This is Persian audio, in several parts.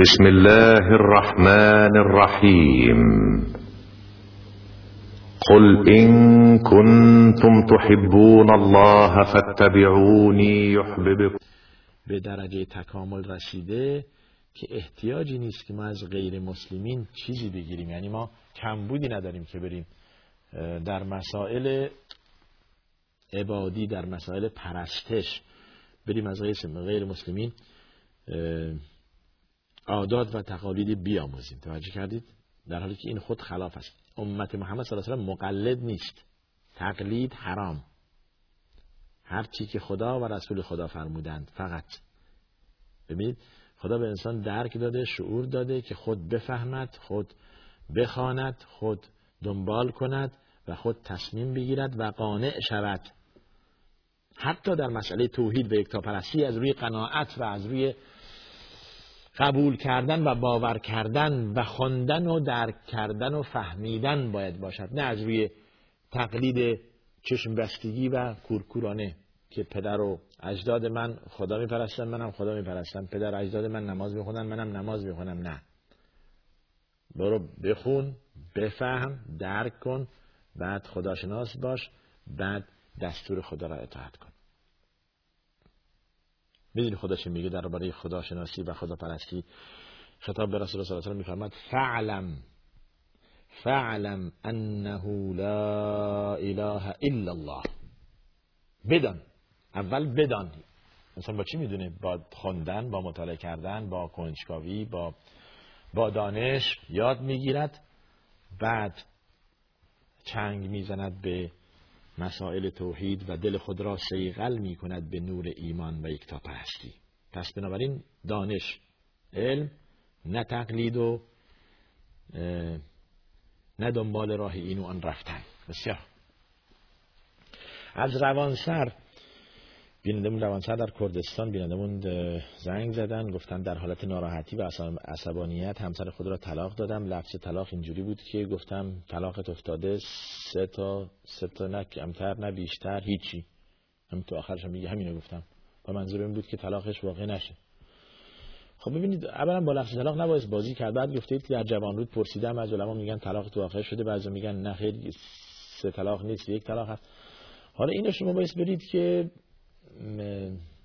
بسم الله الرحمن الرحيم قل إن كنتم تحبون الله فاتبعوني يحببكم به درجه تکامل رسیده که احتیاجی نیست که ما از غیر مسلمین چیزی بگیریم. یعنی ما کمبودی نداریم که بریم در مسائل عبادی در مسائل پرستش بریم از غیر مسلمین عادات و تقالیدی بیاموزیم. توجه کردید؟ در حالی که این خود خلاف است. امت محمد صلی الله علیه و مقلد نیست. تقلید حرام. هر چی که خدا و رسول خدا فرمودند فقط. ببینید خدا به انسان درک داده شعور داده که خود بفهمد خود بخواند خود دنبال کند و خود تصمیم بگیرد و قانع شود. حتی در مسئله توحید و یکتاپرستی از روی قناعت و از روی قبول کردن و باور کردن و خواندن و درک کردن و فهمیدن باید باشد. نه از روی تقلید چشم بستگی و کورکورانه که پدر و اجداد من خدا میپرستن منم خدا میپرستم. پدر اجداد من نماز می‌خونن منم نماز می‌خونم نه. برو بخون بفهم درک کن بعد خداشناس باش بعد دستور خدا را اطاعت کن. می‌دونی چه میگه درباره خداشناسی و خداپرستی. خطاب به رسول الله صلی الله علیه و فعلم فعلم انه لا اله الا الله. بدان اول بدان. مثلا با چی می‌دونه؟ با خواندن با مطالعه کردن با کنجکاوی با با دانش یاد می‌گیرد. بعد چنگ می‌زند به مسائل توحید و دل خود را سیغل می کند به نور ایمان و یکتا پرستی. پس بنابراین دانش علم نه تقلید و نه دنبال راه این و آن رفتن. بسیار. از روانسر بینندمون روانسر در کردستان بینندمون زنگ زدن گفتن در حالت ناراحتی و عصبانیت همسر خود را طلاق دادم. لفظ طلاق اینجوری بود که گفتم طلاقت افتاده سه تا سه تا نه کمتر نه بیشتر هیچی. هم تو آخرش هم میگه همینو گفتم. با منظور این بود که طلاقش واقع نشه. خب ببینید اولا با لفظ طلاق نباید بازی کرد. بعد گفتید که در جوان رود پرسیدم از علما میگن طلاق تو واقع شده بعضی میگن نه خیلی سه طلاق نیست یک طلاق هست. حالا اینو شما باید برید که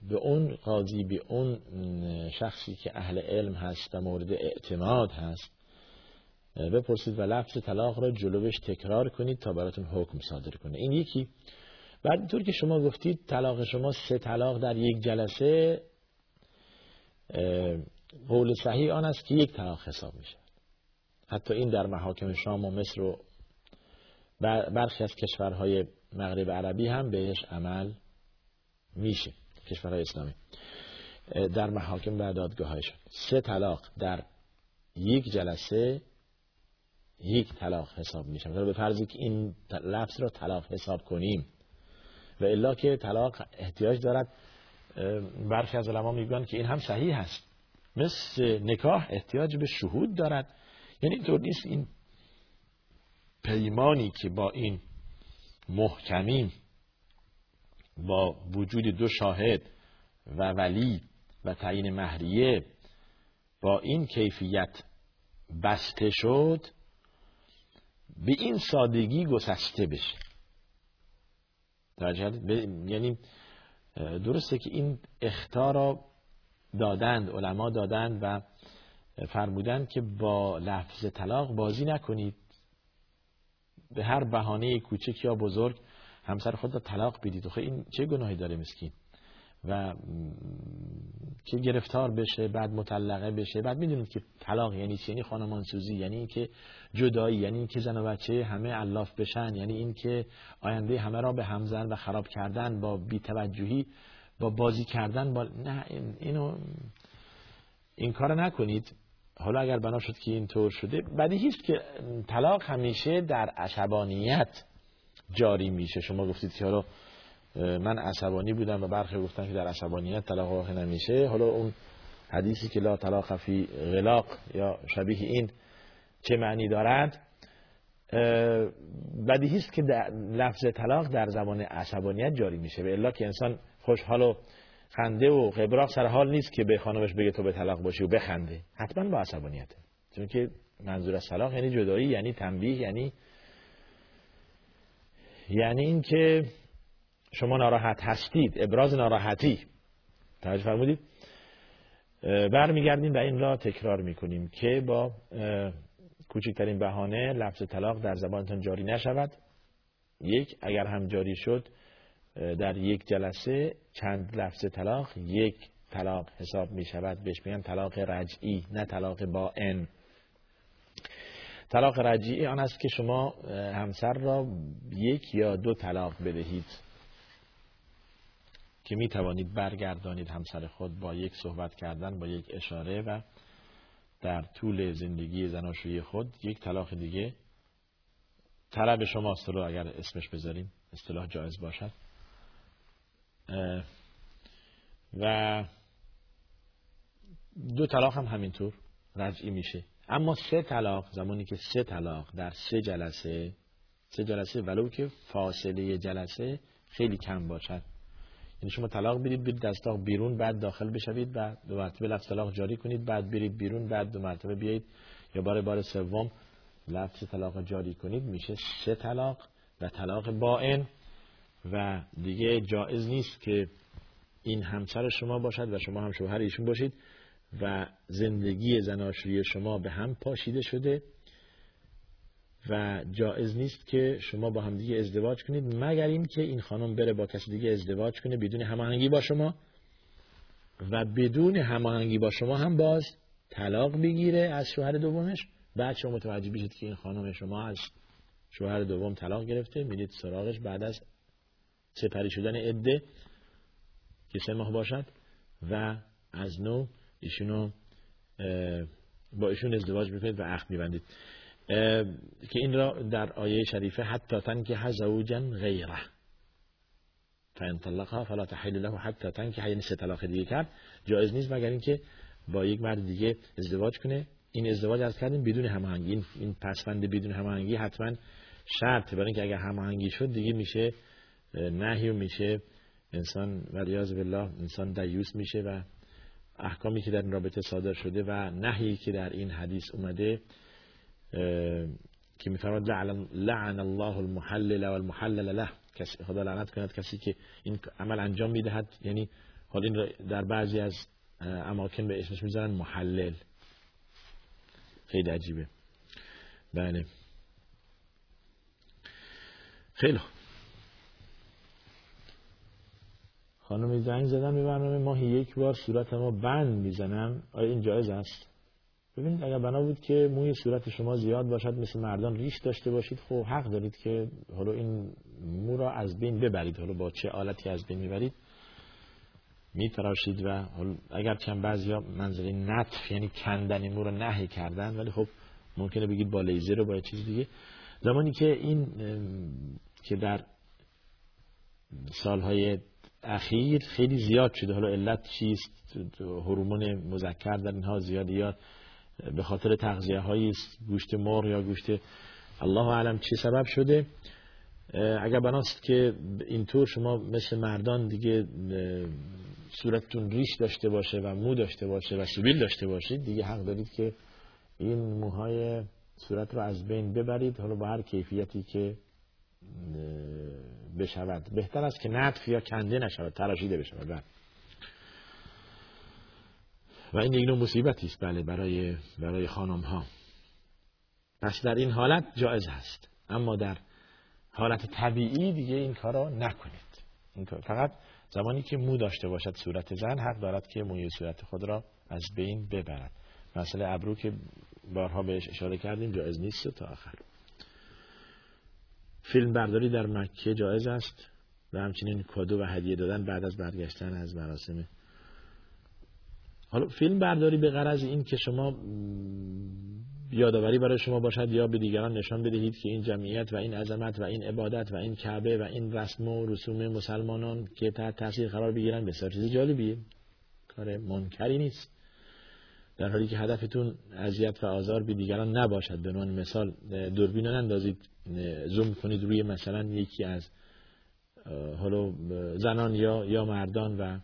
به اون قاضی به اون شخصی که اهل علم هست و مورد اعتماد هست بپرسید و لفظ طلاق را جلوش تکرار کنید تا براتون حکم صادر کنه. این یکی. بعد اینطور که شما گفتید طلاق شما سه طلاق در یک جلسه قول صحیح آن است که یک طلاق حساب میشه حتی این در محاکم شام و مصر و برخی از کشورهای مغرب عربی هم بهش عمل میشه کشورهای اسلامی. در محاکم و دادگاهایشون سه طلاق در یک جلسه یک طلاق حساب میشه. مثلا به فرضی که این لفظ را طلاق حساب کنیم. و الا که طلاق احتیاج دارد برخی از علما میگن که این هم صحیح هست. مثل نکاح احتیاج به شهود دارد. یعنی اینطور نیست این پیمانی که با این محکمیم با وجود دو شاهد و ولی و تعیین مهریه با این کیفیت بسته شد به این سادگی گسسته بشه. یعنی درسته که این اختار را دادند علما دادند و فرمودند که با لفظ طلاق بازی نکنید. به هر بهانه کوچک یا بزرگ همسر خود را طلاق بدید. خب این چه گناهی داره مسکین؟ و که گرفتار بشه بعد مطلقه بشه بعد می‌دونید که طلاق یعنی چی؟ یعنی خانمانسوزی یعنی اینکه جدایی یعنی اینکه زن و بچه همه علاف بشن یعنی اینکه آینده همه را به همزن و خراب کردن با بیتوجهی با بازی کردن با نه اینو این کار نکنید. حالا اگر بنا شد که اینطور شده بدیهی است که طلاق همیشه در عصبانیت جاری میشه. شما گفتید که حالا من عصبانی بودم و برخی گفتن که در عصبانیت طلاق واقع نمیشه. حالا اون حدیثی که لا طلاق فی غلاق یا شبیه این چه معنی دارد بدیهی است که لفظ طلاق در زمان عصبانیت جاری میشه. به الا که انسان خوشحال و خنده و قبراق سر حال نیست که به خانمش بگه تو به طلاق باشی و بخنده. حتما با عصبانیته. چون که منظور از طلاق یعنی جدایی یعنی تنبیه یعنی یعنی اینکه شما ناراحت هستید ابراز ناراحتی. توجه فرمودید؟ برمیگردیم و این را تکرار می‌کنیم که با کوچکترین بهانه لفظ طلاق در زبانتان جاری نشود. یک اگر هم جاری شد در یک جلسه چند لفظ طلاق؟ یک طلاق حساب می شود بهش میگن طلاق رجعی نه طلاق با ان. طلاق رجعی آن است که شما همسر را یک یا دو طلاق بدهید که می توانید برگردانید همسر خود با یک صحبت کردن با یک اشاره و در طول زندگی زناشویی خود یک طلاق دیگه. طلب شماست رو اگر اسمش بذاریم اصطلاح جایز باشد. و دو طلاق هم همینطور. رجعی میشه. اما سه طلاق زمانی که سه طلاق در سه جلسه سه جلسه ولو که فاصله جلسه خیلی کم باشد. یعنی شما طلاق برید از طلاق بیرون بعد داخل بشوید و دو مرتبه لفظ طلاق جاری کنید بعد برید بیرون بعد دو مرتبه بیایید یا بار بار سوم لفظ طلاق جاری کنید. میشه سه طلاق و طلاق باین و دیگه جایز نیست که این همسر شما باشد و شما هم شوهر ایشون باشید. و زندگی زناشویی شما به هم پاشیده شده و جایز نیست که شما با هم دیگه ازدواج کنید مگر اینکه این خانم بره با کسی دیگه ازدواج کنه بدون هماهنگی با شما و بدون هماهنگی با شما هم باز طلاق بگیره از شوهر دومش. بعد شما متوجه بشید که این خانم شما از شوهر دوم طلاق گرفته میرید سراغش بعد از سپری شدن عده که سه ماه باشد و از نو ایشونو با ایشون ازدواج می‌کنید و عقد میبندید. که این را در آیه شریفه حتی تن که زوجا غیره. فان طلقها فلا تحل له حتی تن که یعنی سه طلاق دیگه کرد. جایز نیست مگر اینکه با یک مرد دیگه ازدواج کنه. این ازدواج از کردیم بدون هماهنگی. این, این پسفند بدون هماهنگی حتما شرط. برای اینکه اگر هماهنگی شد دیگه میشه نهی و میشه. انسان ولیاز بالله انسان دیوس میشه و احکامی که در این رابطه صادر شده و نهی که در این حدیث اومده که میفرماد لعن, الله المحلل و المحلل له. کسی خدا لعنت کند کسی که این عمل انجام می‌دهد. یعنی حال این در بعضی از اماکن به اسمش می‌ذارن محلل. خیلی عجیبه. بله. خیلی خانم زنگ زدن به برنامه ماهی یک بار صورت ما بند می‌زنم. آیا این جایز است؟ ببینید اگر بنا بود که موی صورت شما زیاد باشد مثل مردان ریش داشته باشید خب حق دارید که حالا این مو را از بین ببرید. حالا با چه آلتی از بین می‌برید؟ میتراشید و اگر چند بعضی ها منظره نطف یعنی کندن مو را نهی کردن ولی خب ممکنه بگید با لیزر و با چیز دیگه. زمانی که این که در سالهای اخیر خیلی زیاد شده. حالا علت چیست؟ هورمون مذکر در اینها زیاده یا به خاطر تغذیه های گوشت مرغ یا گوشت الله اعلم چه سبب شده. اگر بناست که اینطور شما مثل مردان دیگه صورتتون ریش داشته باشه و مو داشته باشه و سبیل داشته باشید دیگه حق دارید که این موهای صورت رو از بین ببرید. حالا با هر کیفیتی که بشود. بهتر است که نطف یا کنده نشود تراشیده بشود. بله. و این نوع مصیبتی است. بله برای برای خانم ها پس در این حالت جایز هست اما در حالت طبیعی دیگه این کار را نکنید. این فقط زمانی که مو داشته باشد صورت زن حق دارد که موی صورت خود را از بین ببرد. مثلا ابرو که بارها بهش اشاره کردیم جایز نیست تا آخر. فیلم برداری در مکه جایز است؟ و همچنین کادو و هدیه دادن بعد از برگشتن از مراسم. حالا فیلم برداری به غرض این که شما یادآوری برای شما باشد یا به دیگران نشان بدهید که این جمعیت و این عظمت و این عبادت و این کعبه و این رسم و رسوم مسلمانان که تحت تاثیر قرار بگیرن بسیار چیز جالبیه. کار منکری نیست. در حالی که هدفتون اذیت و آزار به دیگران نباشد. به عنوان مثال دوربین نندازید زوم کنید روی مثلا یکی از حالا زنان یا یا مردان و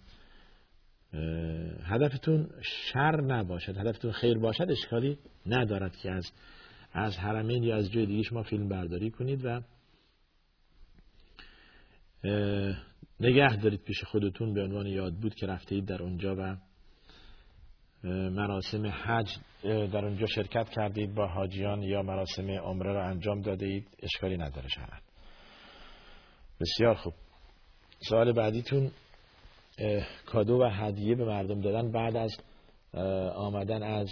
هدفتون شر نباشد. هدفتون خیر باشد اشکالی ندارد که از از حرمین یا از جای دیگه شما فیلم برداری کنید و نگه دارید پیش خودتون. به عنوان یاد بود که رفته اید در اونجا و مراسم حج در اونجا شرکت کردید با حاجیان یا مراسم عمره را انجام داده اید اشکالی نداره شرعن بسیار خوب. سوال بعدیتون کادو و هدیه به مردم دادن بعد از آمدن از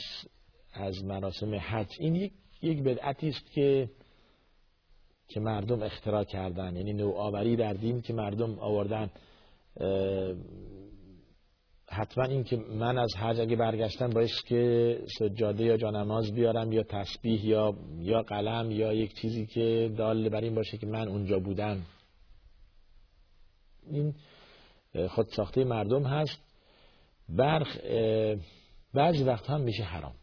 از مراسم حج. این یک یک بدعتی است که که مردم اختراع کردن. یعنی نوآوری در دین که مردم آوردن. حتما این که من از حج اگه برگشتم باعث که سجاده یا جانماز بیارم یا تسبیح یا یا قلم یا یک چیزی که دال بر این باشه که من اونجا بودم. این خود ساخته مردم هست. برخ بعضی وقت هم میشه حرام.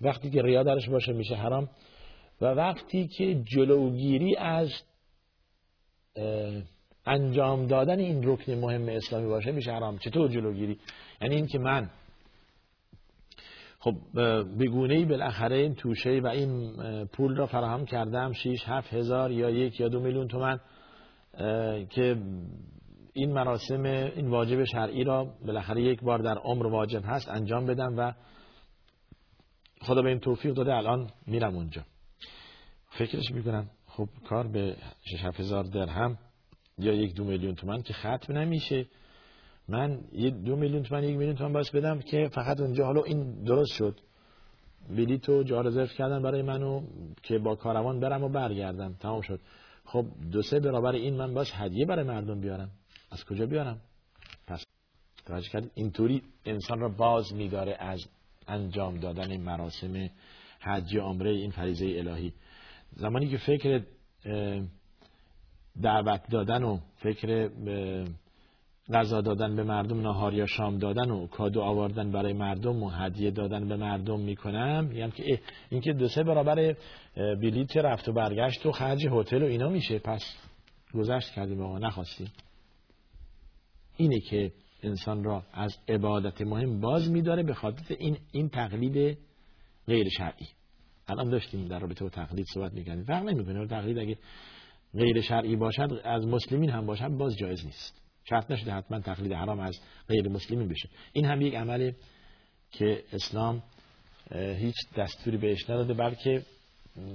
وقتی که ریا درش باشه میشه حرام. و وقتی که جلوگیری از انجام دادن این رکن مهم اسلامی باشه میشه حرام. چطور جلوگیری؟ یعنی این که من خب بگونه ای بالاخره این توشه و این پول را فراهم کردم 6 7 هزار یا یک یا دو میلیون تومن که این مراسم این واجب شرعی را بالاخره یک بار در عمر واجب هست انجام بدم و خدا به این توفیق داده الان میرم اونجا. فکرش می‌کنم خب کار به 6 هزار درهم یا یک دو میلیون تومن که ختم نمیشه. من یه دو میلیون تومن یک میلیون تومن باید بدم که فقط اونجا. حالا این درست شد. بلیتو جا رزرو کردن برای منو که با کاروان برم و برگردم. تمام شد. خب دو سه برابر این من باش هدیه برای مردم بیارم. از کجا بیارم؟ پس توجه کرد اینطوری انسان را باز میداره از انجام دادن مراسم حج عمره این فریضه الهی. زمانی که فکر دعوت دادن و فکر غذا دادن به مردم نهار یا شام دادن و کادو آوردن برای مردم و هدیه دادن به مردم می‌کنم. میگم که این که دو سه برابر بلیت رفت و برگشت و خرج هتل و اینا میشه. پس گذشت کردیم آقا نخواستیم. اینه که انسان را از عبادت مهم باز میداره به خاطر این این تقلید غیر شرعی. الان داشتیم در رابطه با تقلید صحبت می‌کنیم فرق نمی‌کنه. تقلید اگه غیر شرعی باشد از مسلمین هم باشد باز جایز نیست. شرط نشده حتما تقلید حرام از غیر مسلمین بشه. این هم یک عمله که اسلام هیچ دستوری بهش نداده بلکه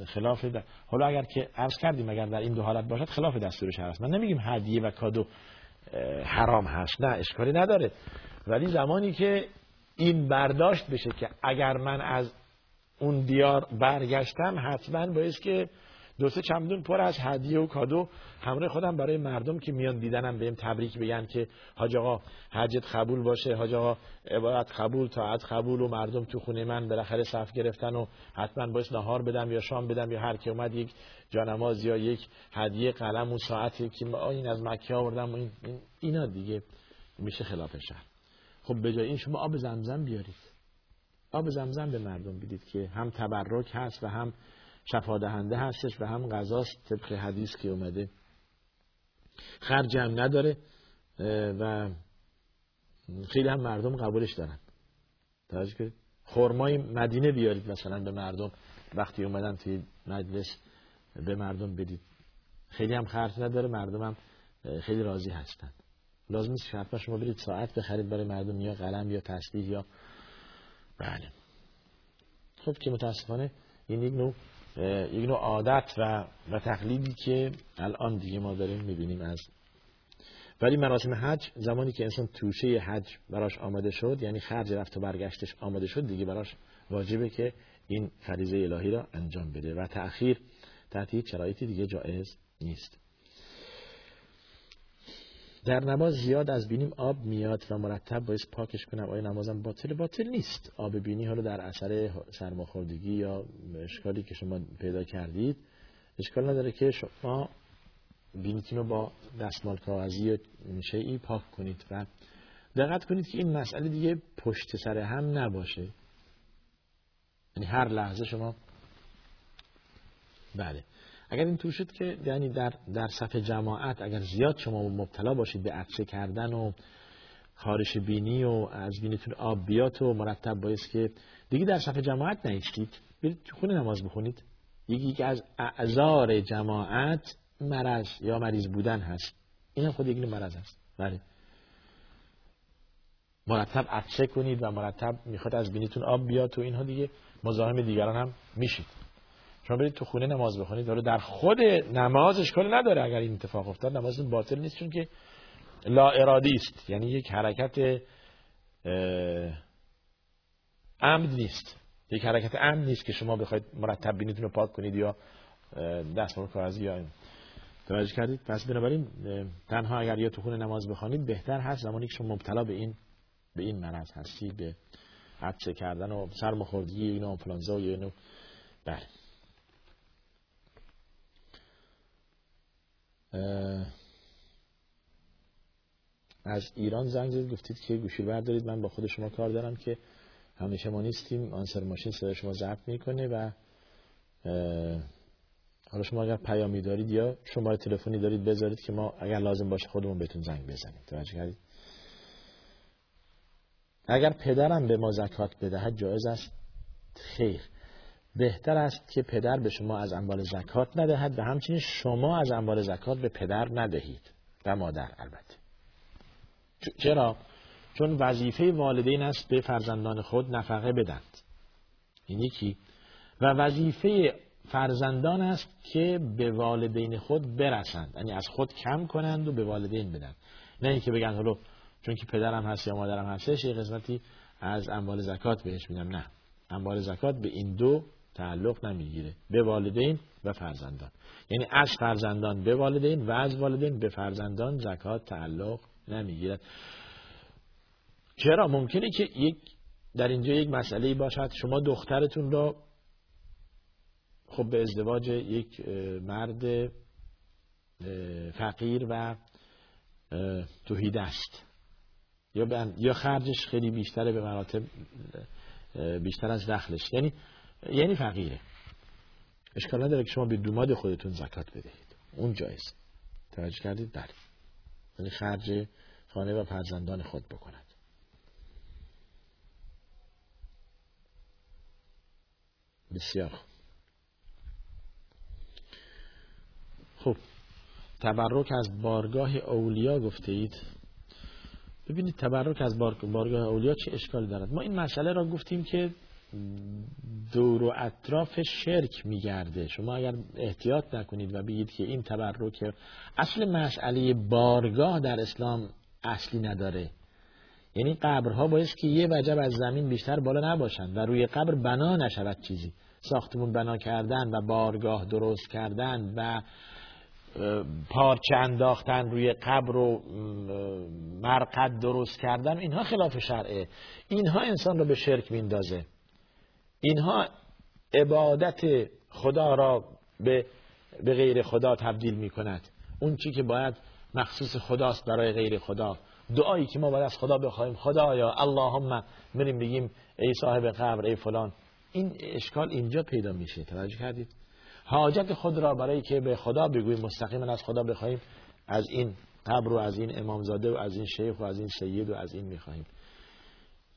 خلاف حالا اگر که عرض کردیم اگر در این دو حالت باشد خلاف دستور شرع است من نمیگیم هدیه و کادو حرام هست. نه اشکالی نداره. ولی زمانی که این برداشت بشه که اگر من از اون دیار برگشتم حتما باید که دو سه چمدون پر از هدیه و کادو همراه خودم برای مردم که میان دیدنم بهم تبریک بگن که حاج آقا حجت قبول باشه. حاج آقا عبادت قبول طاعت قبول و مردم تو خونه من بالاخره صف گرفتن و حتما باید نهار بدم یا شام بدم یا هر کی اومد یک جانماز یا یک هدیه قلم و ساعتی که این از مکه آوردم این اینا دیگه میشه خلاف شهر. خب به جای این شما آب زمزم بیارید. آب زمزم به مردم بدید که هم تبرک هست و هم شفا دهنده هستش و هم غذاست طبق حدیث که اومده. خرج هم نداره و خیلی هم مردم قبولش دارن. توجه کنید. خرمای مدینه بیارید مثلا به مردم. وقتی اومدن توی مجلس به مردم بدید. خیلی هم خرج نداره مردم هم خیلی راضی هستند لازم نیست شرط شما برید ساعت بخرید برای مردم یا قلم یا تسبیح یا بله. خب که متاسفانه این یک نوع یک نوع عادت و و تقلیدی که الان دیگه ما داریم می‌بینیم از ولی مراسم حج زمانی که انسان توشه حج براش آماده شد یعنی خرج رفت و برگشتش آماده شد دیگه براش واجبه که این فریضه الهی را انجام بده. و تأخیر تحت هیچ شرایطی دیگه جایز نیست. در نماز زیاد از بینیم آب میاد و مرتب باید پاکش کنم. آیا نمازم باطل؟ باطل نیست. آب بینی حالا در اثر سرماخوردگی یا اشکالی که شما پیدا کردید اشکال نداره که شما بینیتون رو با دستمال کاغذی یا شیعی پاک کنید و دقت کنید که این مسئله دیگه پشت سر هم نباشه. یعنی هر لحظه شما بله. اگر این تو شد که یعنی در در صف جماعت اگر زیاد شما مبتلا باشید به عطسه کردن و خارش بینی و از بینیتون آب بیات و مرتب باید که دیگه در صف جماعت نیستید برید تو خونه نماز بخونید. یکی از اعذار جماعت مرض یا مریض بودن هست. این هم خود یک مرض هست بله. مرتب عطسه کنید و مرتب می‌خواد از بینیتون آب بیاد تو اینها دیگه مزاحم دیگران هم میشید. شما برید تو خونه نماز بخونید داره در خود نماز اشکال نداره اگر این اتفاق افتاد نماز باطل نیست چون که لا ارادی است. یعنی یک حرکت عمد نیست. یک حرکت عمد نیست که شما بخواید مرتب بینیتون رو پاک کنید یا دست کاغذی یا توجه کردید؟ پس بنابراین تنها اگر یا تو خونه نماز بخوانید بهتر هست زمانی که شما مبتلا به این به این مرض هستید به عطسه کردن و سرماخوردگی اینو آنفلانزا و اینو. بله. از ایران زنگ زدید گفتید که گوشی بردارید. من با خود شما کار دارم که همیشه ما نیستیم. آنسر ماشین صدای شما ضبط می‌کنه و حالا شما اگر پیامی دارید یا شماره تلفنی دارید بذارید که ما اگر لازم باشه خودمون بهتون زنگ بزنیم. توجه کردید؟ اگر پدرم به ما زکات بدهد جایز است؟ خیر. بهتر است که پدر به شما از اموال زکات ندهد و همچنین شما از اموال زکات به پدر ندهید و مادر البته. چرا؟ چون وظیفه والدین است به فرزندان خود نفقه بدند این یکی. و وظیفه فرزندان است که به والدین خود برسند. یعنی از خود کم کنند و به والدین بدن نه اینکه بگن حالا چون که پدرم هست یا مادرم هستش یه قسمتی از اموال زکات بهش میدم. نه. اموال زکات به این دو تعلق نمی‌گیره. به والدین و فرزندان. یعنی از فرزندان به والدین و از والدین به فرزندان زکات تعلق نمی‌گیرد. چرا؟ ممکنه که یک در اینجا یک مسئله باشد. شما دخترتون را خب به ازدواج یک مرد فقیر و توحید است. یا یا خرجش خیلی بیشتره به مراتب بیشتر از دخلش. یعنی یعنی فقیره. اشکال نداره که شما به دوماد خودتون زکات بدهید. اون جایز توجه کردید؟ بله. یعنی خرج خانه و فرزندان خود بکند. بسیار خب تبرک از بارگاه اولیا گفته اید ببینید تبرک از بارگاه اولیا چه اشکالی دارد؟ ما این مسئله را گفتیم که دور و اطراف شرک میگرده. شما اگر احتیاط نکنید و بگید که این تبرک اصل مسئله بارگاه در اسلام اصلی نداره. یعنی قبرها باید که یه وجب از زمین بیشتر بالا نباشند و روی قبر بنا نشود چیزی. ساختمون بنا کردن و بارگاه درست کردن و پارچه انداختن روی قبر و مرقد درست کردن اینها خلاف شرعه. اینها انسان رو به شرک میندازه. اینها عبادت خدا را به, به غیر خدا تبدیل می کند اون چی که باید مخصوص خداست برای غیر خدا. دعایی که ما باید از خدا بخوایم خدایا اللهم بریم بگیم ای صاحب قبر ای فلان. این اشکال اینجا پیدا میشه. توجه کردید؟ حاجت خود را برای که به خدا بگوییم مستقیما از خدا بخوایم از این قبر و از این امامزاده و از این شیخ و از این سید و از این می‌خواهیم.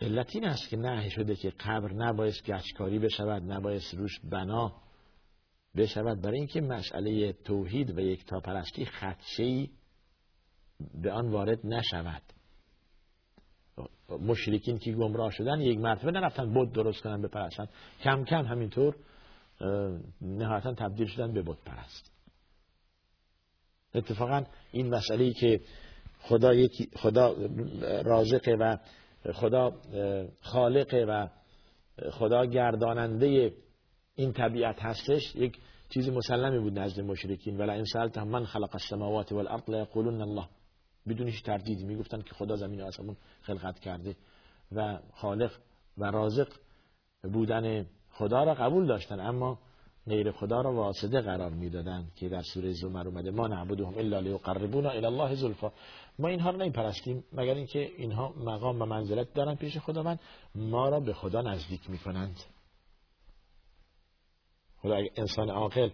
علت این است که نه شده که قبر نباید گچکاری بشود نباید روش بنا بشود. برای اینکه مسئله توحید و یک تاپرستی خدشهی به آن وارد نشود. مشرکین که گمراه شدن یک مرتبه نرفتن بود درست کنن بپرستن. کم کم همینطور نهایتا تبدیل شدن به بود پرست. اتفاقا این مسئله که خدا خدا رازقه و خدا خالقه و خدا گرداننده این طبیعت هستش یک چیز مسلمی بود نزد مشرکین. ولا این سألتهم من خلق السماوات والارض یقولون الله. بدون هیچ تردیدی می‌گفتن که خدا زمین و آسمون خلقت کرده و خالق و رازق بودن خدا را قبول داشتن. اما غیر خدا را واسطه قرار می‌دادند که در سوره زمر اومده ما نعبدهم الا لیقربونا الی الله زلفا. ما اینها رو نمیپرستیم مگر اینکه اینها مقام و منزلت دارن پیش خداوند؟ ما را به خدا نزدیک می‌کنند. خدا اگر انسان عاقل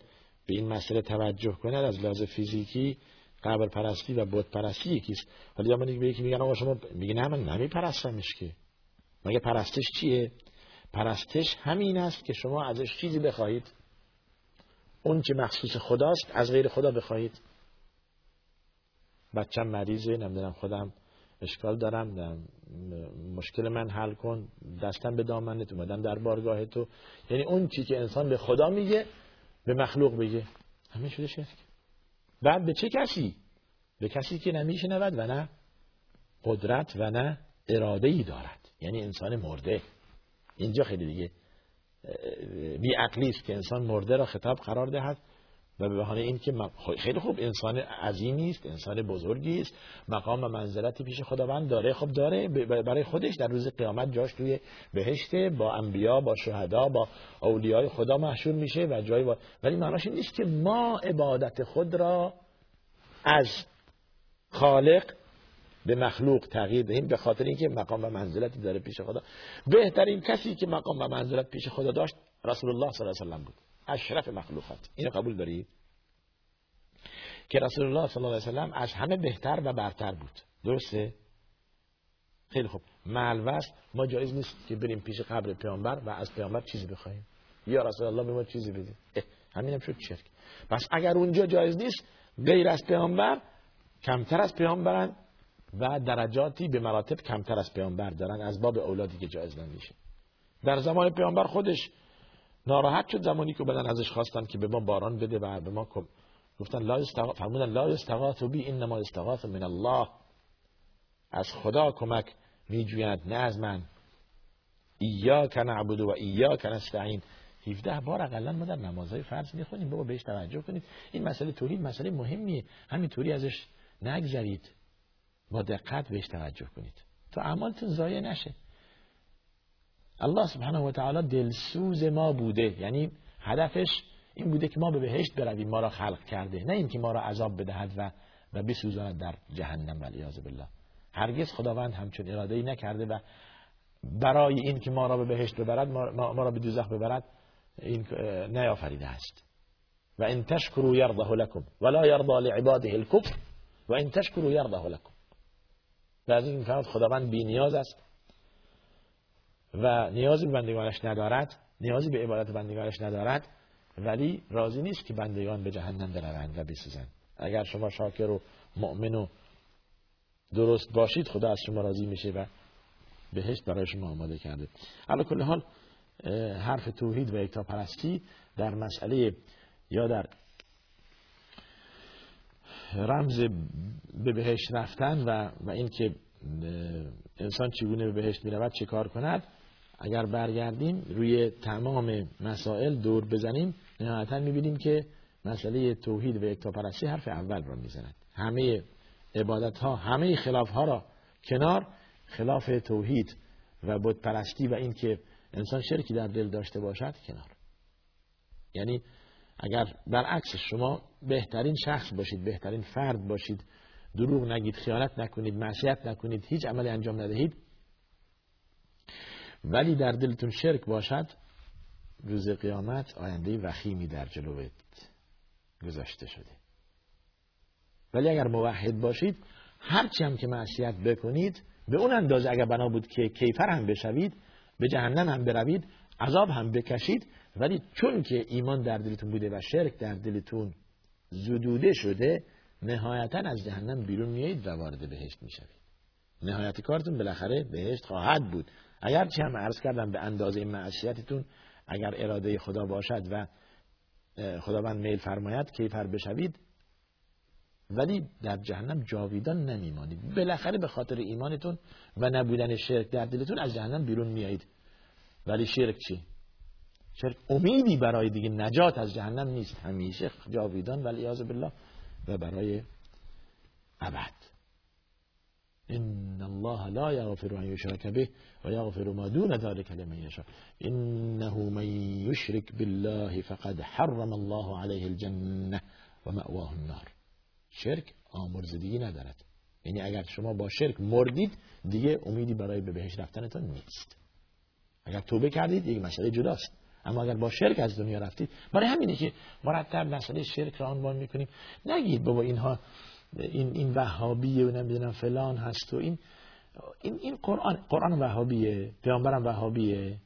به این مسئله توجه کند از لحاظ فیزیکی قبر پرستی و بود پرستی یکیست. ولی زمانی به یکی میگن آقا شما میگه نه من نمی پرستمش که. مگه پرستش چیه؟ پرستش همین است که شما ازش چیزی بخواهید. اون که مخصوص خداست از غیر خدا بخواهید. بچم مریضه نمی‌دونم خودم اشکال دارم مشکل من حل کن دستم به دامنت اومدم در بارگاه تو. یعنی اون چی که انسان به خدا میگه به مخلوق بگه. همین شده شرک. بعد به چه کسی؟ به کسی که نمیشنود و نه قدرت و نه اراده ای دارد. یعنی انسان مرده. اینجا خیلی دیگه بی است که انسان مرده را خطاب قرار دهد و به بهانه این که خیلی خوب انسان عظیمی است انسان بزرگی است مقام و منزلتی پیش خداوند داره. خب داره برای خودش در روز قیامت جاش توی بهشت با انبیا با شهدا با اولیای خدا محشور میشه و جایی با... ولی معناش این نیست که ما عبادت خود را از خالق به مخلوق تغییر دهیم به خاطر اینکه مقام و منزلتی داره پیش خدا. بهترین کسی که مقام و منزلت پیش خدا داشت رسول الله صلی الله علیه و بود. اشرف مخلوقات. اینو قبول دارید که رسول الله صلی الله علیه و از همه بهتر و برتر بود. درسته؟ خیلی خوب. معلوست ما جایز نیست که بریم پیش قبر پیامبر و از پیامبر چیزی بخوایم. یا رسول الله به ما چیزی بده همینم شد شرک پس اگر اونجا جایز نیست غیر از پیامبر کمتر از پیامبرن و درجاتی به مراتب کمتر از پیامبر دارن از باب اولادی که جایز نمیشه. در زمان پیامبر خودش ناراحت شد زمانی که بدن ازش خواستن که به ما باران بده و به ما گفتن لا استغاث فرمودن لا استغاث بی انما استغاث من الله. از خدا کمک میجویند نه از من. ایاک نعبد و ایاک نستعین. 17 بار اقلا ما در نمازهای فرض می‌خونیم. بابا بهش توجه کنید. این مسئله توحید مسئله مهمیه. همینطوری ازش نگذرید. با دقت بهش توجه کنید. تا اعمالتون ضایع نشه. الله سبحانه و تعالی دلسوز ما بوده. یعنی هدفش این بوده که ما به بهشت برویم ما را خلق کرده. نه اینکه ما را عذاب بدهد و و بسوزاند در جهنم ولیعاذ بالله. هرگز خداوند همچون اراده ای نکرده و برای این که ما را به بهشت ببرد ما را به دوزخ ببرد این نیافریده است. و ان تشکروا یرضه لكم ولا یرضى لعباده الكفر و ان تشکروا یرضه لكم از این خداوند بی نیاز است و نیازی به بندگانش ندارد نیازی به عبادت بندگانش ندارد ولی راضی نیست که بندگان به جهنم بروند و بسوزند. اگر شما شاکر و مؤمن و درست باشید خدا از شما راضی میشه و بهشت برای شما آماده کرده. علا کل حال حرف توحید و یکتا پرستی در مسئله یا در رمز به بهشت رفتن و, و اینکه انسان چگونه به بهشت می‌رود چه کار کند؟ اگر برگردیم روی تمام مسائل دور بزنیم نهایتا می‌بینیم که مسئله توحید و یکتاپرستی حرف اول را می‌زند. همه عبادت ها همه خلاف ها را کنار. خلاف توحید و بود پرستی و اینکه انسان شرکی در دل داشته باشد کنار. یعنی اگر برعکس شما بهترین شخص باشید بهترین فرد باشید دروغ نگید خیانت نکنید معصیت نکنید هیچ عملی انجام ندهید ولی در دلتون شرک باشد روز قیامت آینده وخیمی در جلوت گذاشته شده. ولی اگر موحد باشید هرچی هم که معصیت بکنید به اون اندازه اگر بنا بود که کیفر هم بشوید به جهنم هم بروید عذاب هم بکشید ولی چون که ایمان در دلتون بوده و شرک در دلتون زدوده شده نهایتا از جهنم بیرون میایید و وارد بهشت می‌شوید. نهایت کارتون بالاخره بهشت خواهد بود. اگر چه هم عرض کردم به اندازه معصیتتون اگر اراده خدا باشد و خداوند میل فرماید کیفر بشوید ولی در جهنم جاویدان نمیمانید. بالاخره به خاطر ایمانتون و نبودن شرک در دلتون از جهنم بیرون میایید. ولی شرک چی؟ شرک امیدی برای دیگه نجات از جهنم نیست؟ همیشه جاویدان ولی بالله و برای ابد. ان الله لا يغفر ان يشرك به ويغفر ما دون ذلك لمن يشاء انه من يشرك بالله فقد حرم الله عليه الجنه ومأواه النار. شرک آمرزدگی ندارد. یعنی اگر شما با شرک مردید دیگه امیدی برای به بهش رفتنتان نیست. اگر توبه کردید یک مسئله جداست. اما اگر با شرک از دنیا رفتید برای همینه که مرتب مسئله شرک را عنوان می‌کنیم. نگید بابا اینها این این وهابیه و نمی‌دونم فلان هست و این این این قرآن قرآن وهابیه پیامبرم وهابیه.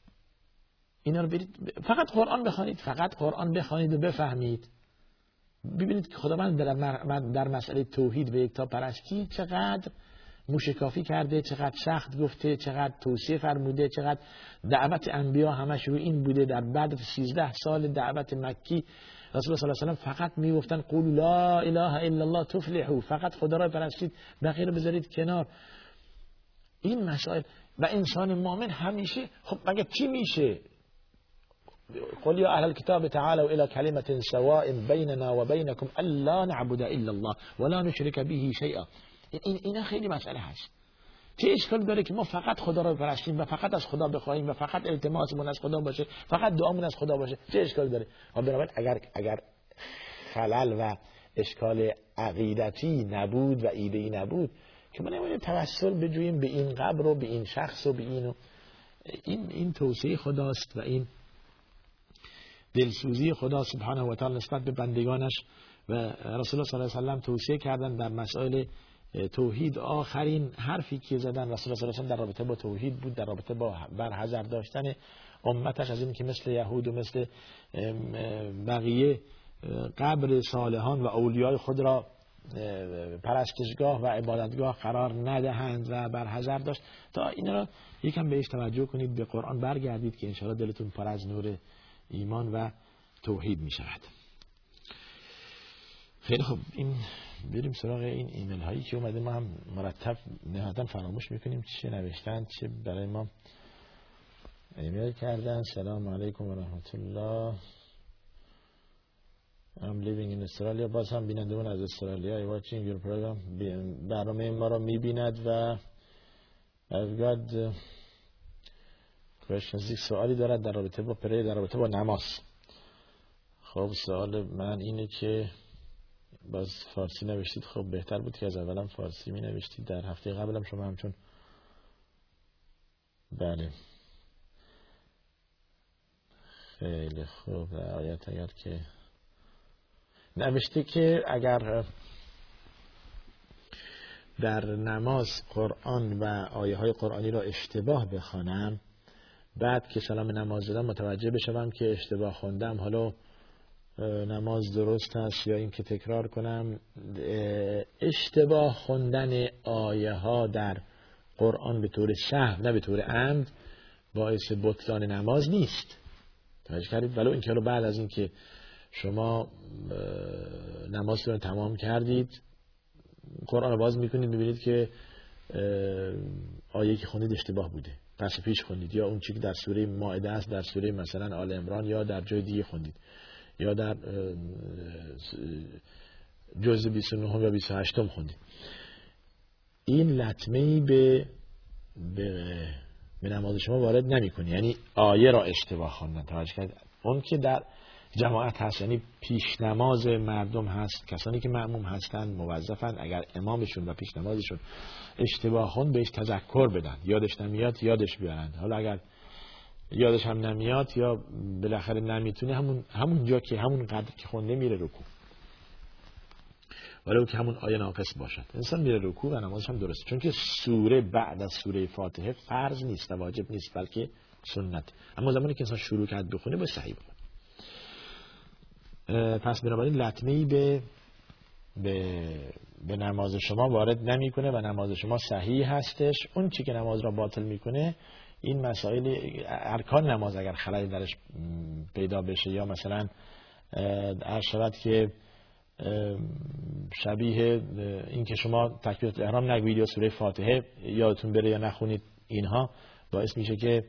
اینا رو برید فقط قرآن بخوانید فقط قرآن بخوانید و بفهمید. ببینید که خداوند در, در مسئله توحید و یک تا پرستی چقدر موشکافی کرده چقدر سخت گفته چقدر توصیه فرموده چقدر دعوت انبیا همش رو این بوده. در بعد 13 سال دعوت مکی رسول الله صلی الله علیه و فقط می‌گفتن قول لا اله الا الله تفلحوا. فقط خدا را پرستید بقیه رو بذارید کنار. این مسائل و انسان مؤمن همیشه خب مگه چی میشه؟ قل يا أهل الكتاب تعالوا إلى كلمة سواء بيننا وبينكم ألا نعبد إلا الله ولا نشرك به شيئا این اینا خیلی مسئله هست. چه اشکال داره که ما فقط خدا رو پرستیم و فقط از خدا بخوایم و فقط التماسمون از خدا باشه فقط دعامون از خدا باشه؟ چه اشکال داره؟ بنابراین اگر اگر خلل و اشکال عقیدتی نبود و ایده ای نبود که ما نمی‌دونیم توسل بجوییم به این قبر و به این شخص و به این این این توصیه خداست و این دلسوزی خدا سبحانه و تعالی نسبت به بندگانش و رسول الله صلی الله علیه و سلم توصیه کردن در مسائل توحید آخرین حرفی که زدن رسول الله در رابطه با توحید بود در رابطه با برحذر داشتن امتش از این که مثل یهود و مثل بقیه قبر صالحان و اولیای خود را پرستشگاه و عبادتگاه قرار ندهند و برحذر داشت. تا این را یکم بهش توجه کنید به قرآن برگردید که انشاءالله دلتون پر از نور ایمان و توحید می شود خیلی خب این بریم سراغ این ایمیل هایی که اومده. ما هم مرتب نهایتا فراموش می‌کنیم چه نوشتن چه برای ما ایمیل کردن. سلام علیکم و رحمت الله I'm living in Australia. باز هم من از استرالیا. I watching your program. برنامه ما را می‌بیند و I've got questions. سوالی دارد در رابطه با پره در رابطه با نماز. خب سوال من اینه که باز فارسی نوشتید. خب بهتر بود که از اولم فارسی می نوشتید. در هفته قبلم شما همچون بله. خیلی خوب. آیت اگر که نوشته که اگر در نماز قرآن و آیه های قرآنی را اشتباه بخوانم بعد که سلام نماز دادم متوجه بشم که اشتباه خوندم. حالا نماز درست است یا اینکه تکرار کنم اشتباه خوندن آیه ها در قرآن به طور سهو نه به طور عمد باعث بطلان نماز نیست. توجه کردید؟ ولو اینکه رو بعد از اینکه شما نماز رو تمام کردید قرآن رو باز می‌کنید ببینید که آیه که خوندید اشتباه بوده. پس پیش خوندید. یا اون چی که در سوره مائده است در سوره مثلا آل عمران یا در جای دیگه خوندید. یا در جزء 29 و 28 خوندید این لطمه به به به نماز شما وارد نمی‌کنه یعنی آیه را اشتباه خواندن. توجه کرد اون که در جماعت هست یعنی پیش نماز مردم هست. کسانی که معموم هستن موظفن. اگر امامشون و پیش نمازشون اشتباه خون بهش تذکر بدن. یادش نمیاد یادش بیارن. حالا اگر یادش هم نمیاد یا بالاخره نمی‌تونه همون همون جا که همون قدر که خونده میره رکوع. ولو که همون آیه ناقص باشد. انسان میره رکوع و نمازش هم درسته. چون که سوره بعد از سوره فاتحه فرض نیست و واجب نیست بلکه سنت. اما زمانی که انسان شروع کرد بخونه با صحیح بخونه. پس بنابراین لطمه به به به نماز شما وارد نمی‌کنه و نماز شما صحیح هستش. اون چی که نماز را باطل می‌کنه این مسائل ارکان نماز اگر خلایی درش پیدا بشه یا مثلا شود که شبیه این که شما تکبیرات احرام نگوید یا سوره فاتحه یادتون بره یا نخونید اینها باعث میشه که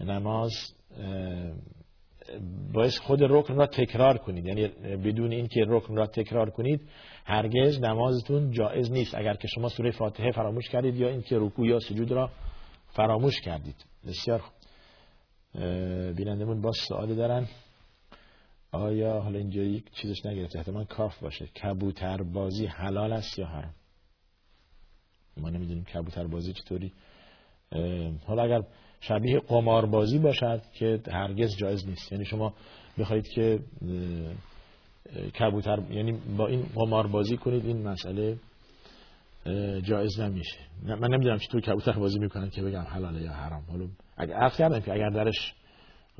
نماز باعث خود رکن را تکرار کنید. یعنی بدون اینکه رکن را تکرار کنید هرگز نمازتون جایز نیست. اگر که شما سوره فاتحه فراموش کردید یا اینکه رکوع یا سجود را فراموش کردید. بسیار بینندمون باز سوالی دارن. آیا حالا اینجا یک چیزش نگرفته؟ احتمال کاف باشه. کبوتر بازی حلال است یا حرام؟ ما نمی‌دونیم کبوتر بازی چطوری حالا اگر شبیه قماربازی باشد که هرگز جایز نیست. یعنی شما بخواید که کبوتر یعنی با این قماربازی کنید این مسئله جایز نمیشه. من نمی‌دونم چطور کبوتر بازی می‌کنن که بگم حلاله یا حرام. حالا اگر عرض کردم که اگر درش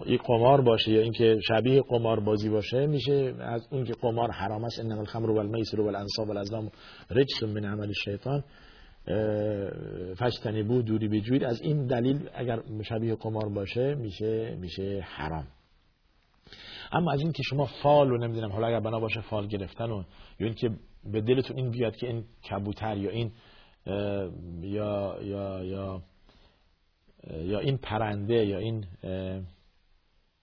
این قمار باشه یا اینکه شبیه قمار بازی باشه میشه از اون که قمار حرام است. انما الخمر والمیسر والانصاب والازلام رجس من عمل الشیطان. بود دوری بجوید. از این دلیل اگر شبیه قمار باشه میشه میشه حرام. اما از این که شما فال رو نمی‌دونم حالا اگر بنا باشه فال گرفتن و یا اینکه به دلتون این بیاد که این کبوتر یا این یا یا یا یا این پرنده یا این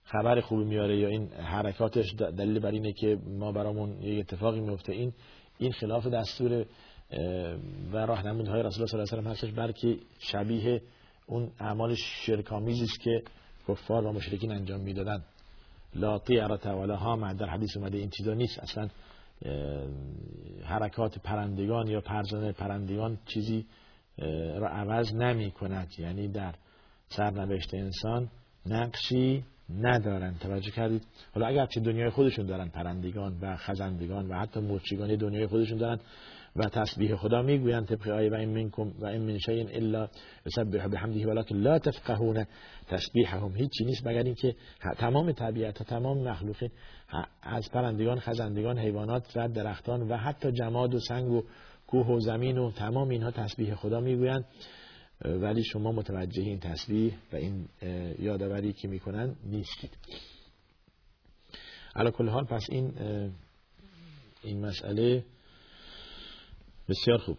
خبر خوبی میاره یا این حرکاتش دلیل بر اینه که ما برامون یه اتفاقی میفته این این خلاف دستور و راهنمودهای رسول الله صلی الله علیه و هستش بلکه شبیه اون اعمال شرکامیزی است که کفار و مشرکین انجام می‌دادن. لا طیرت ولا هام در حدیث اومده این چیزا نیست. اصلا حرکات پرندگان یا پرزن پرندگان چیزی را عوض نمی کند. یعنی در سرنوشت انسان نقشی ندارن. توجه کردید؟ حالا اگر چه دنیای خودشون دارن پرندگان و خزندگان و حتی مرچگان دنیای خودشون دارن و تسبیح خدا می‌گویند طبق آیه و این منکم و این من شیء الا یسبح بحمده ولکن لا تفقهون. تسبیحهم هیچی نیست مگر اینکه تمام طبیعت و تمام مخلوقین از پرندگان خزندگان حیوانات و درختان و حتی جماد و سنگ و کوه و زمین و تمام اینها تسبیح خدا می‌گویند. ولی شما متوجه این تسبیح و این یادآوری که می‌کنن نیستید. علا کل حال پس این این مسئله بسیار خوب.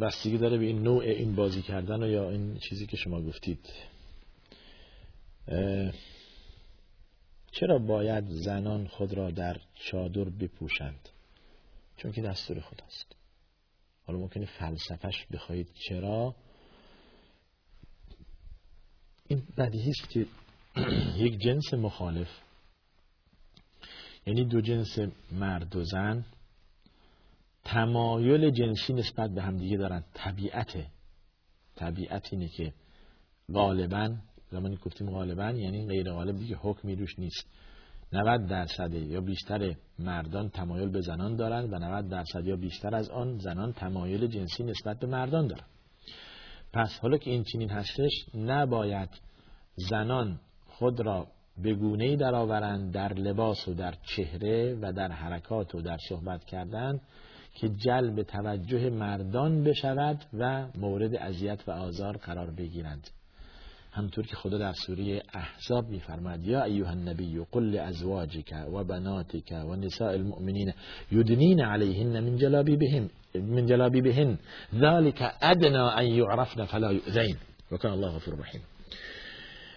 بستگی داره به این نوع این بازی کردن و یا این چیزی که شما گفتید. چرا باید زنان خود را در چادر بپوشند؟ چون که دستور خداست. حالا ممکنه فلسفش بخواهید چرا؟ این بدیهی است که یک جنس مخالف. یعنی دو جنس مرد و زن. تمایل جنسی نسبت به همدیگه دارن. طبیعته طبیعت اینه که غالبا زمانی گفتیم غالبا یعنی غیر غالب دیگه حکمی روش نیست. 90 درصد یا بیشتر مردان تمایل به زنان دارند و 90 درصد یا بیشتر از آن زنان تمایل جنسی نسبت به مردان دارند پس حالا که این چنین هستش نباید زنان خود را به گونه درآورند در لباس و در چهره و در حرکات و در صحبت کردن که جلب توجه مردان بشود و مورد اذیت و آزار قرار بگیرند. همطور که خدا در سوره احزاب میفرماد یا ایها النبی قل لازواجک و بناتک و نساء المؤمنین یدنین علیهن من جلابیبهن من جلابیبهن ذلك ادنا ان يعرفن فلا يؤذین وكان الله غفور رحیم.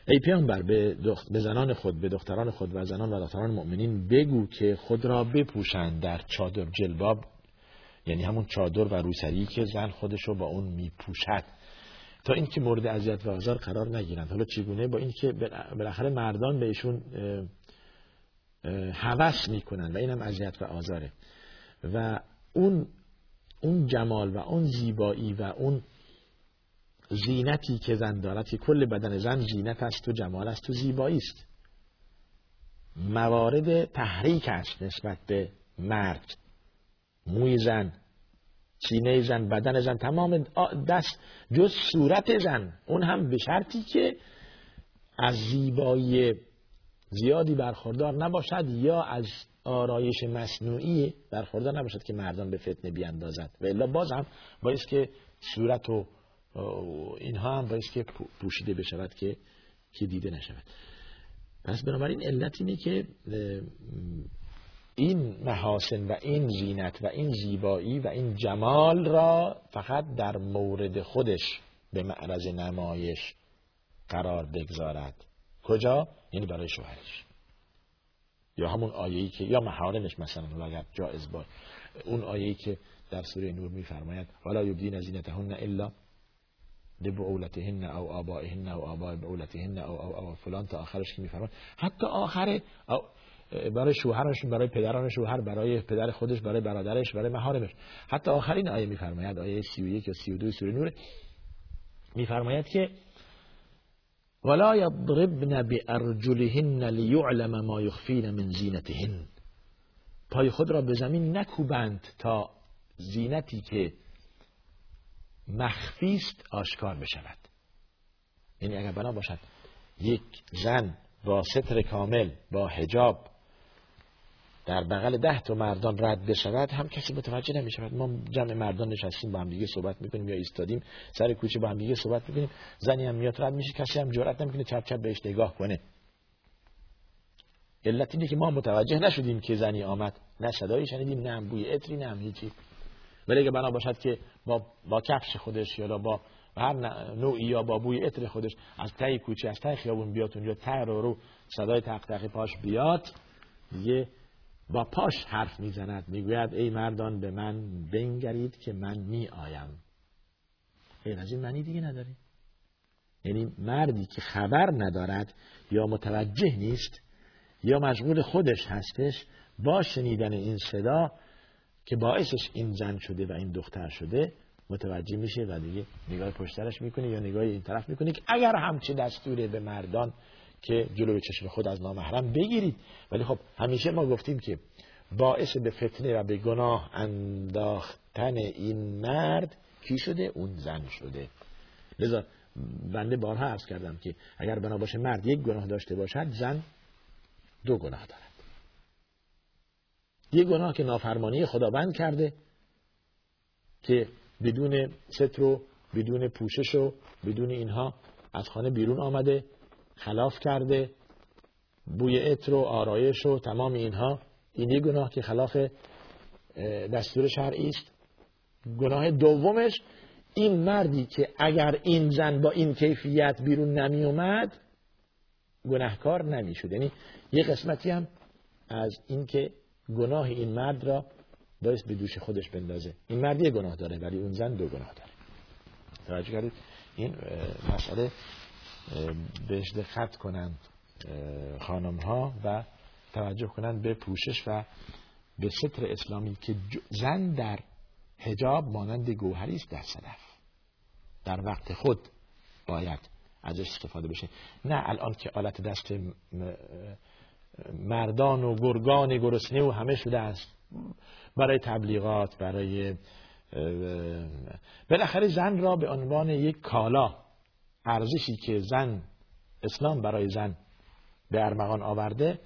ای پیامبر به, به زنان خود به دختران خود و زنان و دختران مؤمنین بگو که خود را بپوشند در چادر جلباب. یعنی همون چادر و روسری که زن خودشو با اون میپوشد. تا اینکه مورد اذیت و آزار قرار نگیرند. حالا چگونه؟ با اینکه بالاخره مردان بهشون هوس می‌کنن و اینم اذیت و آزاره. و اون اون جمال و اون زیبایی و اون زینتی که زن دارد که کل بدن زن زینت است و جمال است و زیبایی است. موارد تحریک است نسبت به مرد موی زن سینه زن بدن زن تمام دست جز صورت زن. اون هم به شرطی که از زیبایی زیادی برخوردار نباشد یا از آرایش مصنوعی برخوردار نباشد که مردان به فتنه بیاندازد. و الا باز هم باید که صورت و اینها هم باید که پوشیده بشود که که دیده نشود. پس بنابراین علت اینه که این محاسن و این زینت و این زیبایی و این جمال را فقط در مورد خودش به معرض نمایش قرار بگذارد. کجا؟ یعنی برای شوهرش. یا همون آیه‌ای که یا محارمش مثلا اگر جایز باشه اون آیه‌ای که در سوره نور میفرماید ولا یبدین زینتهن الا لبعولتهن او آبائهن او آباء بعولتهن او او او فلان تا آخرش که میفرماید. حتی آخر او برای شوهرش برای پدران شوهر برای پدر خودش برای برادرش برای محارمش حتی آخرین آیه میفرماید آیه 31 یا 32 سوره نور میفرماید که ولا یضربن بارجلهن لیعلم ما یخفین من زینتهن پای خود را به زمین نکوبند تا زینتی که مخفیست آشکار بشود. یعنی اگر بنا باشد یک زن با ستر کامل با حجاب در بغل ده تا مردان رد بشود هم کسی متوجه نمی شود ما جمع مردان نشستیم با هم دیگه صحبت می‌کنیم یا ایستادیم سر کوچه با هم دیگه صحبت می‌کنیم. زنی هم میاد رد میشه کسی هم جرئت نمی‌کنه چپ چپ بهش نگاه کنه. علت اینه که ما متوجه نشدیم که زنی آمد. نه صدایی شنیدیم نه بوی عطری نه هیچی. ولی اگه بنا باشد که با با کفش خودش یا با هر نوعی یا با بوی عطر خودش از تای کوچه از تای خیابون بیاد اونجا تر رو صدای تق پاش بیاد دیگه با پاش حرف می‌زند می‌گوید ای مردان به من بنگرید که من می آیم غیر از این معنی دیگه نداره. یعنی مردی که خبر ندارد یا متوجه نیست یا مشغول خودش هستش با شنیدن این صدا که باعثش این زن شده و این دختر شده متوجه میشه و دیگه نگاه پشترش می‌کنه یا نگاه این طرف می‌کنه که اگر همچه دستوره به مردان که جلوی چشم خود از نامحرم بگیرید. ولی خب همیشه ما گفتیم که باعث به فتنه و به گناه انداختن این مرد کی شده؟ اون زن شده. لذا بنده بارها عرض کردم که اگر بنا باشه مرد یک گناه داشته باشد زن دو گناه دارد. یک گناه که نافرمانی خداوند کرده که بدون ستر و بدون پوشش و بدون اینها از خانه بیرون آمده. خلاف کرده بوی عطر و آرایش و تمام اینها این یک گناه که خلاف دستور شرعی است. گناه دومش این مردی که اگر این زن با این کیفیت بیرون نمی اومد گناهکار نمی‌شد. یعنی یه قسمتی هم از اینکه گناه این مرد را باعث به دوش خودش بندازه. این مرد یه گناه داره ولی اون زن دو گناه داره. توجه کردید؟ این مسئله بهش دقت کنند خانم ها و توجه کنند به پوشش و به ستر اسلامی که زن در هجاب مانند گوهری است در صدف. در وقت خود باید ازش استفاده بشه. نه الان که آلت دست مردان و گرگان گرسنه و همه شده است. برای تبلیغات برای بالاخره زن را به عنوان یک کالا ارزشی که زن اسلام برای زن به ارمغان آورده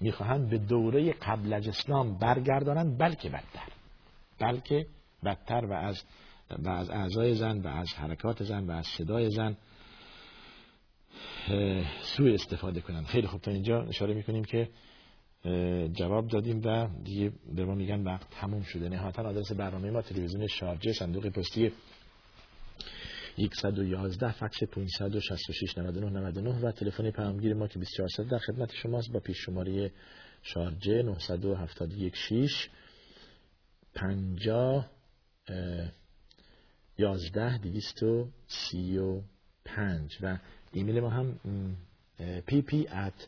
می‌خواهند به دوره قبل از اسلام برگردانند بلکه بدتر. بلکه بدتر و از و از اعضای زن و از حرکات زن و از صدای زن سوء استفاده کنند. خیلی خوب. تا اینجا اشاره می‌کنیم که جواب دادیم و دیگه به ما میگن وقت تموم شده. نهایتا آدرس برنامه ما تلویزیون شارجه صندوق پستی 111 فکس 566 99 99 و تلفن پیامگیر ما که 24 در خدمت شماست با پیش شماره شارجه 971 6 50 11 235 و ایمیل ما هم pp at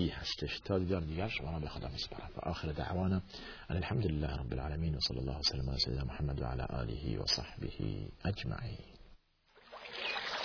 ای هستش تا دیدار دیگر شما به خدا میسپارم و آخر دعوانا الحمد لله رب العالمین و صلی الله وسلم على سیدنا محمد و علی آله و صحبه اجمعین